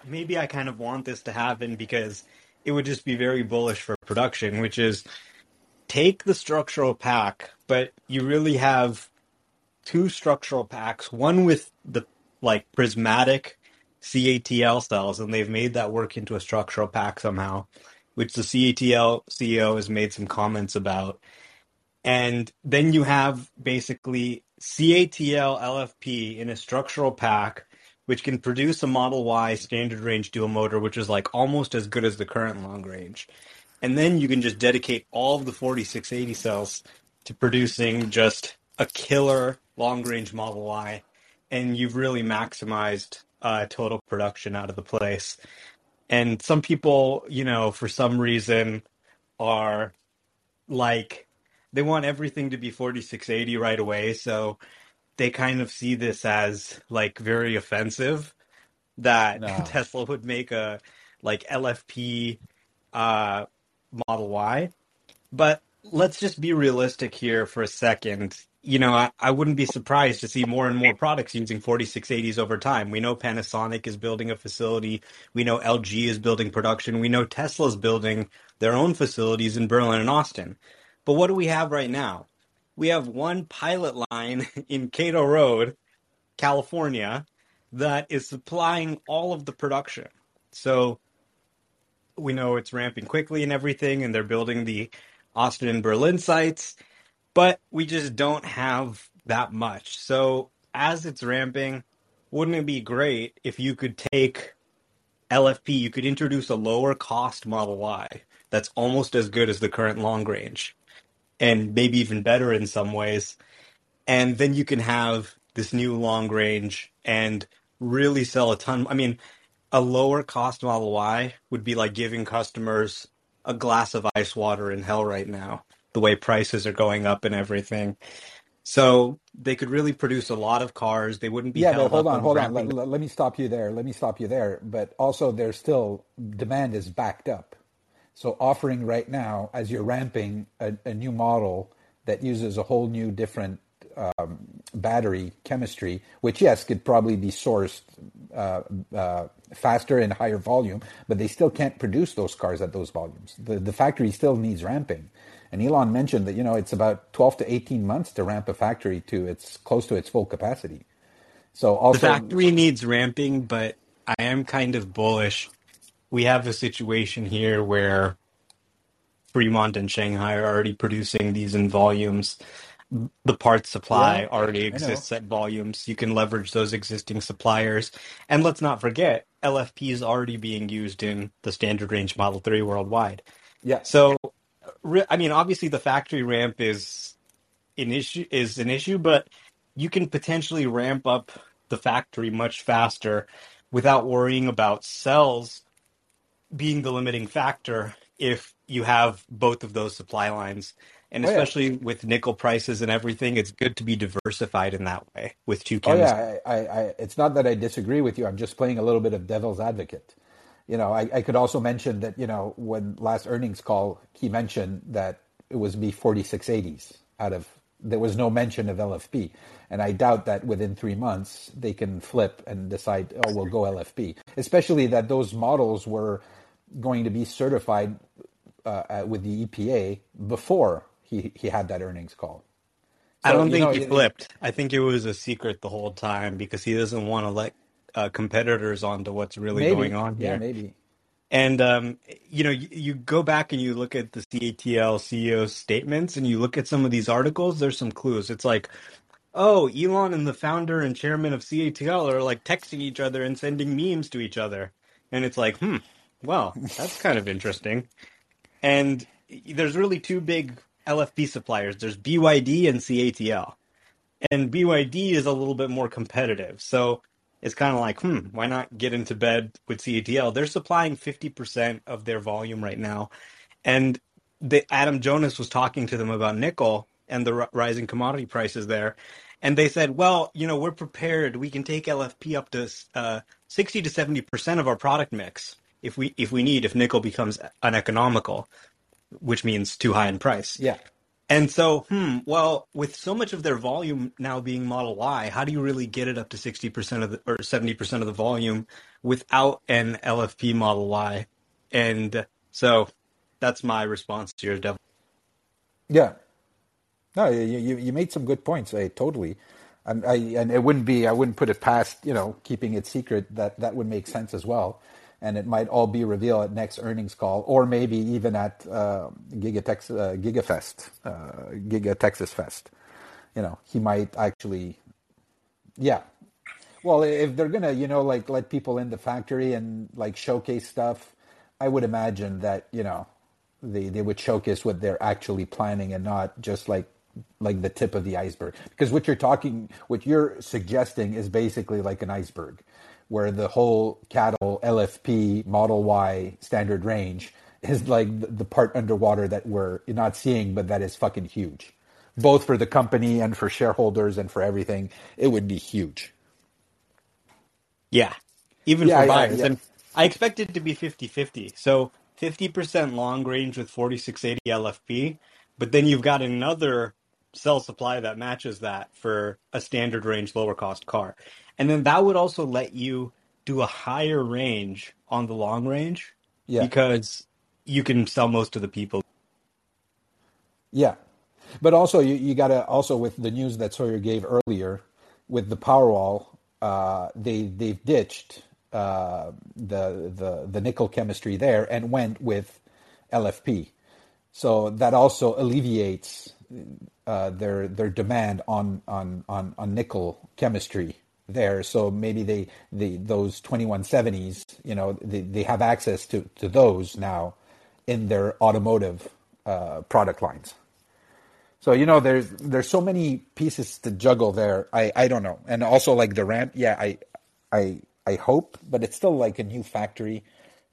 maybe I kind of want this to happen because it would just be very bullish for production, which is take the structural pack, but you really have two structural packs, one with the like prismatic CATL cells, and they've made that work into a structural pack somehow, which the CATL CEO has made some comments about. And then you have basically CATL LFP in a structural pack, which can produce a Model Y standard range dual motor, which is like almost as good as the current long range. And then you can just dedicate all of the 4680 cells to producing just a killer long range Model Y. And you've really maximized uh, total production out of the place. And some people, you know, for some reason are like, they want everything to be 4680 right away. So they kind of see this as like very offensive that No. Tesla would make a like LFP uh, Model Y. But let's just be realistic here for a second. You know, I, I wouldn't be surprised to see more and more products using 4680s over time. We know Panasonic is building a facility. We know LG is building production. We know Tesla's building their own facilities in Berlin and Austin. But what do we have right now? We have one pilot line in Kato Road, California, that is supplying all of the production. So we know it's ramping quickly and everything, and they're building the Austin and Berlin sites, but we just don't have that much. So as it's ramping, wouldn't it be great if you could take LFP, you could introduce a lower cost Model Y that's almost as good as the current long range and maybe even better in some ways. And then you can have this new long range and really sell a ton. I mean, a lower cost Model Y would be like giving customers a glass of ice water in hell right now, the way prices are going up and everything. So they could really produce a lot of cars. They wouldn't be Yeah, but hold on hold on. Let, let, let me stop you there. Let me stop you there. But also, there's still demand is backed up. So offering right now, as you're ramping a, a new model that uses a whole new different um, battery chemistry, which yes could probably be sourced uh, uh, faster and higher volume, but they still can't produce those cars at those volumes. The the factory still needs ramping. And Elon mentioned that you know it's about 12 to 18 months to ramp a factory to its close to its full capacity. So The factory needs ramping, but I am kind of bullish. We have a situation here where Fremont and Shanghai are already producing these in volumes. The parts yeah, supply already I know. exists at volumes. You can leverage those existing suppliers. And let's not forget, LFP is already being used in the standard range Model 3 worldwide. Yeah, So, re- I mean, obviously the factory ramp is an issue is an issue, but you can potentially ramp up the factory much faster without worrying about cells being the limiting factor if you have both of those supply lines. And Oh yeah, especially with nickel prices and everything, it's good to be diversified in that way with two oh yeah. I, I, I, it's not that I disagree with you. I'm just playing a little bit of devil's advocate. You know, I, I could also mention that you know when last earnings call he mentioned that it was be 4680s out of there was no mention of LFP, and I doubt that within three months they can flip and decide oh we'll go LFP, especially that those models were going to be certified uh, uh, with the EPA before he, he had that earnings call. I don't you know, think he it- flipped. I think it was a secret the whole time because he doesn't want to let uh, competitors onto what's really going maybe, on yeah, here. maybe, And um, you know, you, you go back and you look at the CATL CEO statements, and you look at some of these articles. There's some clues. It's like, oh, Elon and the founder and chairman of CATL are like texting each other and sending memes to each other, and it's like, hmm, well, that's kind of interesting. And there's really two big LFP suppliers. There's BYD and CATL and BYD is a little bit more competitive. So it's kind of like, hmm, why not get into bed with CATL? They're supplying 50% of their volume right now. And the, Adam Jonas was talking to them about nickel and the r- rising commodity prices there. And they said, well, you know, we're prepared. We can take LFP up to uh, 60 to 70% of our product mix if we if we need if nickel becomes uneconomical, which means too high in price. yeah. And so, hmm, well, with so much of their volume now being Model Y, how do you really get it up to 60% of the or 70% of the volume without an LFP Model Y? And so that's my response to your devil. Yeah, no, you, you you made some good points. I totally, and I and it wouldn't be I wouldn't put it past you know keeping it secret that that would make sense as well, and it might all be revealed at next earnings call or maybe even at uh, uh, Gigafest, uh, Giga Texas Fest. You know, he might actually, yeah. Well, if they're gonna you know like let people in the factory and like showcase stuff, I would imagine that you know they they would showcase what they're actually planning and not just like like the tip of the iceberg because what you're talking what you're suggesting is basically like an iceberg where the whole CATL lfp model y standard range is like the, part underwater that we're not seeing but that is fucking huge both for the company and for shareholders and for everything it would be huge Yeah, even yeah for yeah buyers. yeah And I expect it to be fifty-fifty. So 50% long range with 4680 LFP, but then you've got another cell supply that matches that for a standard range, lower cost car. And then that would also let you do a higher range on the long range yeah because you can sell most of the people. Yeah, but also you, you got to also with the news that Sawyer gave earlier with the Powerwall, uh, they they've ditched uh, the the the nickel chemistry there and went with LFP. So that also alleviates uh, their their demand on on on on nickel chemistry there. So maybe they the those twenty one seventies, you know, they, they have access to to those now in their automotive uh, product lines. So you know, there's there's so many pieces to juggle there. I I don't know, and also like the ramp. Yeah, I I I hope, but it's still like a new factory,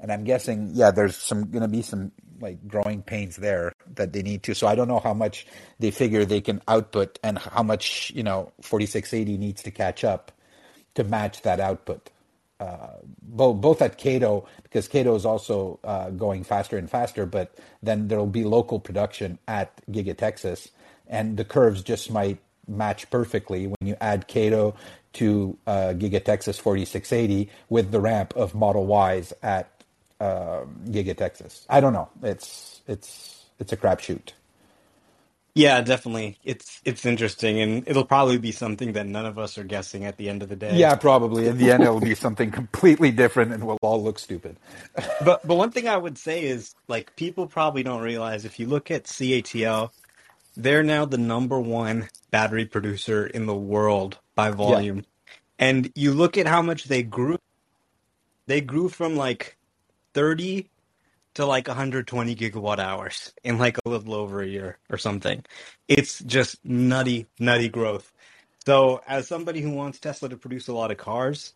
and I'm guessing yeah, there's some gonna be some like growing pains there that they need to. So I don't know how much they figure they can output and how much you know 4680 needs to catch up to match that output. Uh, both both at Kato because Kato is also uh, going faster and faster, but then there'll be local production at Giga Texas, and the curves just might match perfectly when you add Kato to uh, Giga Texas 4680 with the ramp of Model Ys at um Giga Texas. I don't know. It's it's it's a crapshoot. Yeah, definitely. It's it's interesting and it'll probably be something that none of us are guessing at the end of the day. Yeah, probably. In the end, it'll be something completely different, and we'll all look stupid. But but one thing I would say is like people probably don't realize if you look at CATL, they're now the number one battery producer in the world by Yeah, volume. And you look at how much they grew, they grew from like 30 to like 120 gigawatt hours in like a little over a year or something. It's just nutty, nutty growth. So as somebody who wants Tesla to produce a lot of cars,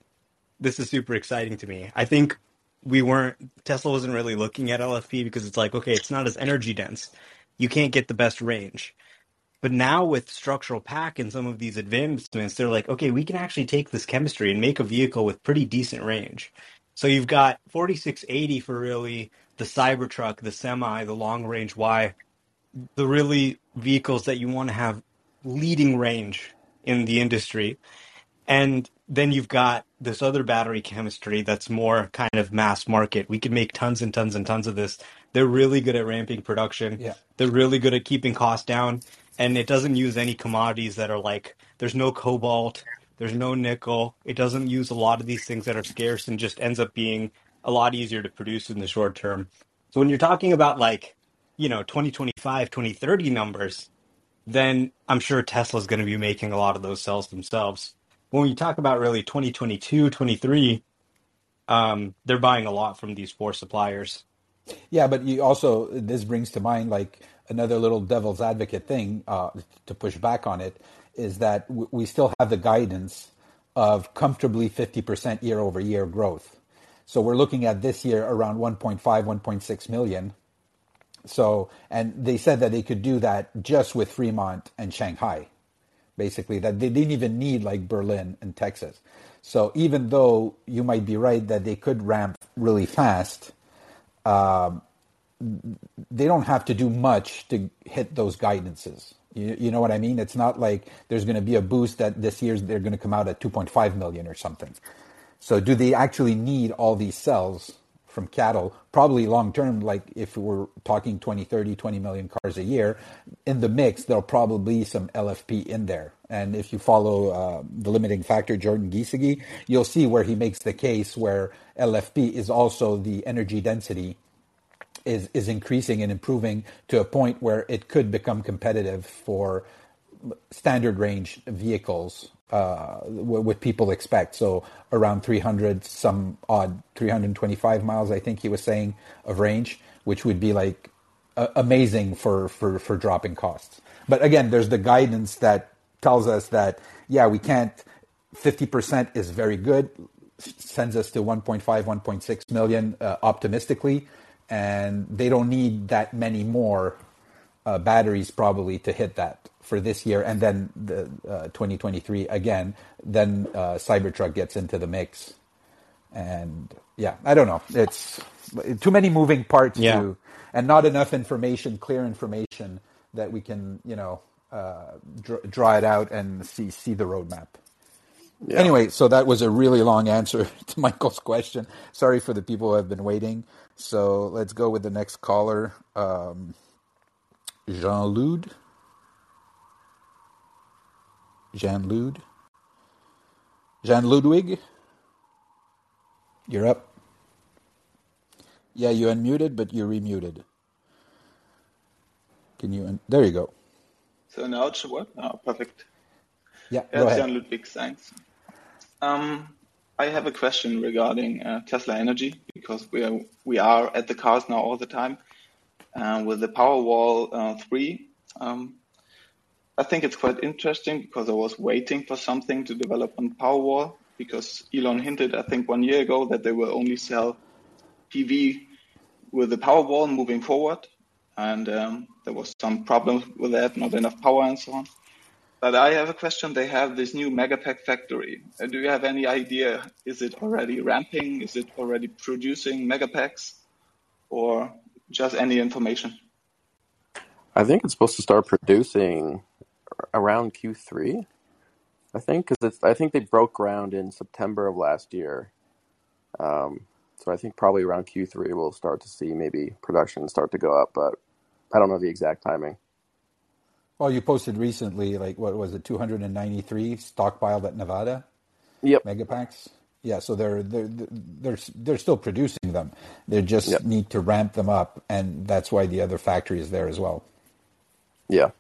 this is super exciting to me. I think we weren't Tesla wasn't really looking at LFP because it's like, okay, it's not as energy dense. you can't get the best range. But now with structural pack and some of these advancements, they're like, okay, we can actually take this chemistry and make a vehicle with pretty decent range. So you've got 4680 for really the Cybertruck, the semi, the long range Y, the really vehicles that you want to have leading range in the industry. And then you've got this other battery chemistry that's more kind of mass market. We can make tons and tons and tons of this. They're really good at ramping production. Yeah. They're really good at keeping costs down. And it doesn't use any commodities that are like, there's no cobalt, there's no nickel. It doesn't use a lot of these things that are scarce and just ends up being a lot easier to produce in the short term. So when you're talking about like, you know, 2025, 2030 numbers, then I'm sure Tesla's going to be making a lot of those cells themselves. When we talk about really 2022, 23, um, they're buying a lot from these four suppliers. Yeah, but you also this brings to mind like another little devil's advocate thing uh, to push back on it is that w- we still have the guidance of comfortably 50% year over year growth. So we're looking at this year around 1.5, 1.6 million. So, and they said that they could do that just with Fremont and Shanghai, basically, that they didn't even need like Berlin and Texas. So even though you might be right that they could ramp really fast, um, they don't have to do much to hit those guidances. You, you know what I mean? It's not like there's going to be a boost that this year they're going to come out at 2.5 million or something. So do they actually need all these cells from CATL? Probably long term, like if we're talking 20, 30, 20 million cars a year, in the mix, there'll probably be some LFP in there. And if you follow uh, the limiting factor, Jordan Giesige, you'll see where he makes the case where LFP is also the energy density is is increasing and improving to a point where it could become competitive for standard range vehicles uh, what people expect. So around 300, some odd 325 miles, I think he was saying of range, which would be like uh, amazing for, for, for dropping costs. But again, there's the guidance that tells us that, yeah, we can't, 50% is very good, sends us to 1.5, 1.6 million uh, optimistically and they don't need that many more uh, batteries probably to hit that for this year, and then the uh, 2023 again. Then uh, Cybertruck gets into the mix, and yeah, I don't know. It's too many moving parts Yeah. to, and not enough information, clear information that we can you know uh, dr- draw it out and see see the roadmap. Yeah. Anyway, so that was a really long answer to Michael's question. Sorry for the people who have been waiting. So let's go with the next caller, um, Jean Lude. Jean Lude. Jean Ludwig, you're up. Yeah, you unmuted, but you're remuted. Can you? Un- there you go. So now it should work. Oh, perfect. Yeah, Yeah, go ahead. Jan Ludwig, thanks. Um, I have a question regarding uh, Tesla Energy because we are we are at the cars now all the time uh, with the Powerwall uh, 3. Um, I think it's quite interesting because I was waiting for something to develop on Powerwall because Elon hinted, I think, one year ago that they will only sell PV with the Powerwall moving forward, and um, there was some problems with that, not enough power and so on. But I have a question. They have this new Megapack factory. Uh, do you have any idea? Is it already ramping? Is it already producing Megapacks? Or just any information? I think it's supposed to start producing around Q3. I think because I think they broke ground in September of last year. Um, so I think probably around Q3 we'll start to see maybe production start to go up, but I don't know the exact timing. Well, you posted recently, like what was it, 293 stockpiled at Nevada Yep. megapacks. Yeah, so they're they're they're they're still producing them. They just Yep. need to ramp them up, and that's why the other factory is there as well. Yeah.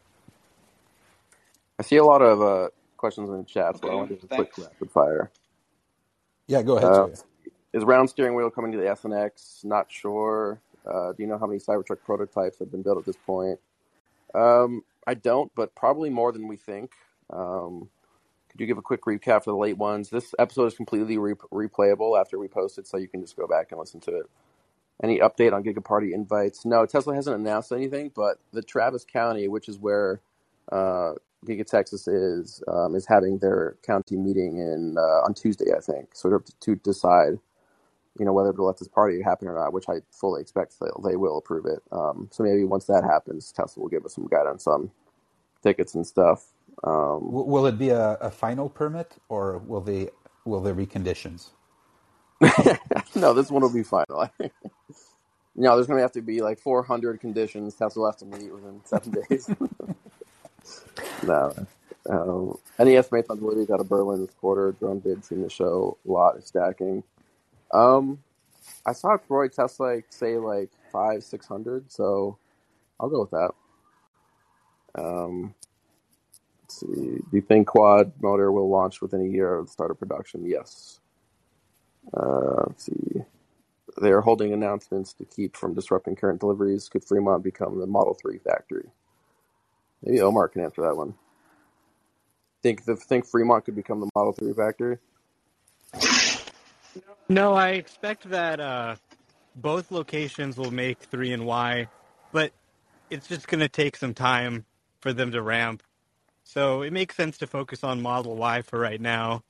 I see a lot of uh, questions in the chat, so I want to do a quick rapid fire. Yeah, go ahead, Uh, is round steering wheel coming to the SNX? Not sure. Uh, do you know how many Cybertruck prototypes have been built at this point? Um, I don't, but probably more than we think. Um, could you give a quick recap for the late ones? This episode is completely re- replayable after we post it, so you can just go back and listen to it. Any update on Gigaparty invites? No, Tesla hasn't announced anything, but the Travis County, which is where uh, Giga Texas is, um, is having their county meeting in uh, on Tuesday, I think. So to, to decide, you know, whether to let this party happen or not, which I fully expect they, they will approve it. Um, so maybe once that happens, Tesla will give us some guidance on tickets and stuff. Um, will it be a, a final permit, or will they will there be conditions? no, this one will be final. No, there's going to have to be like 400 conditions. Tesla will have to meet within seven days. No. Um, any estimates on deliveries out of Berlin this quarter? Drone bids seem to show a lot of stacking. Um, I saw Troy Teslike like, say like five, six hundred, so I'll go with that. Um, let's see. Do you think quad motor will launch within a year of the start of production? Yes. Uh, let's see. They are holding announcements to keep from disrupting current deliveries. Could Fremont become the Model 3 factory? Maybe Omar can answer that one. Think the think Fremont could become the Model 3 factory? No, I expect that uh, both locations will make 3 and Y, but it's just going to take some time for them to ramp. So it makes sense to focus on Model Y for right now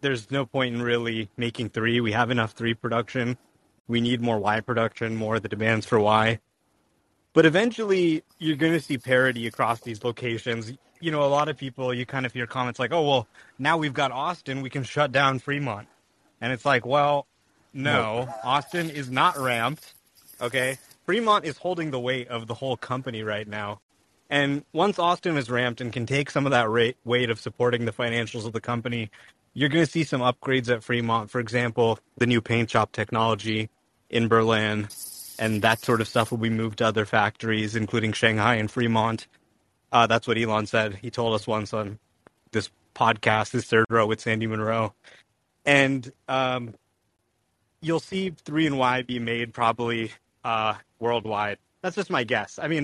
there's no point in really making three. We have enough three production. We need more Y production, more of the demands for Y. But eventually, you're going to see parity across these locations. You know, a lot of people, you kind of hear comments like, oh, well, now we've got Austin, we can shut down Fremont. And it's like, well, no, no. Austin is not ramped. Okay. Fremont is holding the weight of the whole company right now. And once Austin is ramped and can take some of that rate, weight of supporting the financials of the company, you're going to see some upgrades at Fremont. For example, the new paint shop technology in Berlin, and that sort of stuff will be moved to other factories, including Shanghai and Fremont. Uh, that's what Elon said. He told us once on this podcast, this third row with Sandy Munro. And um, you'll see 3 and Y be made probably uh, worldwide. That's just my guess. I mean,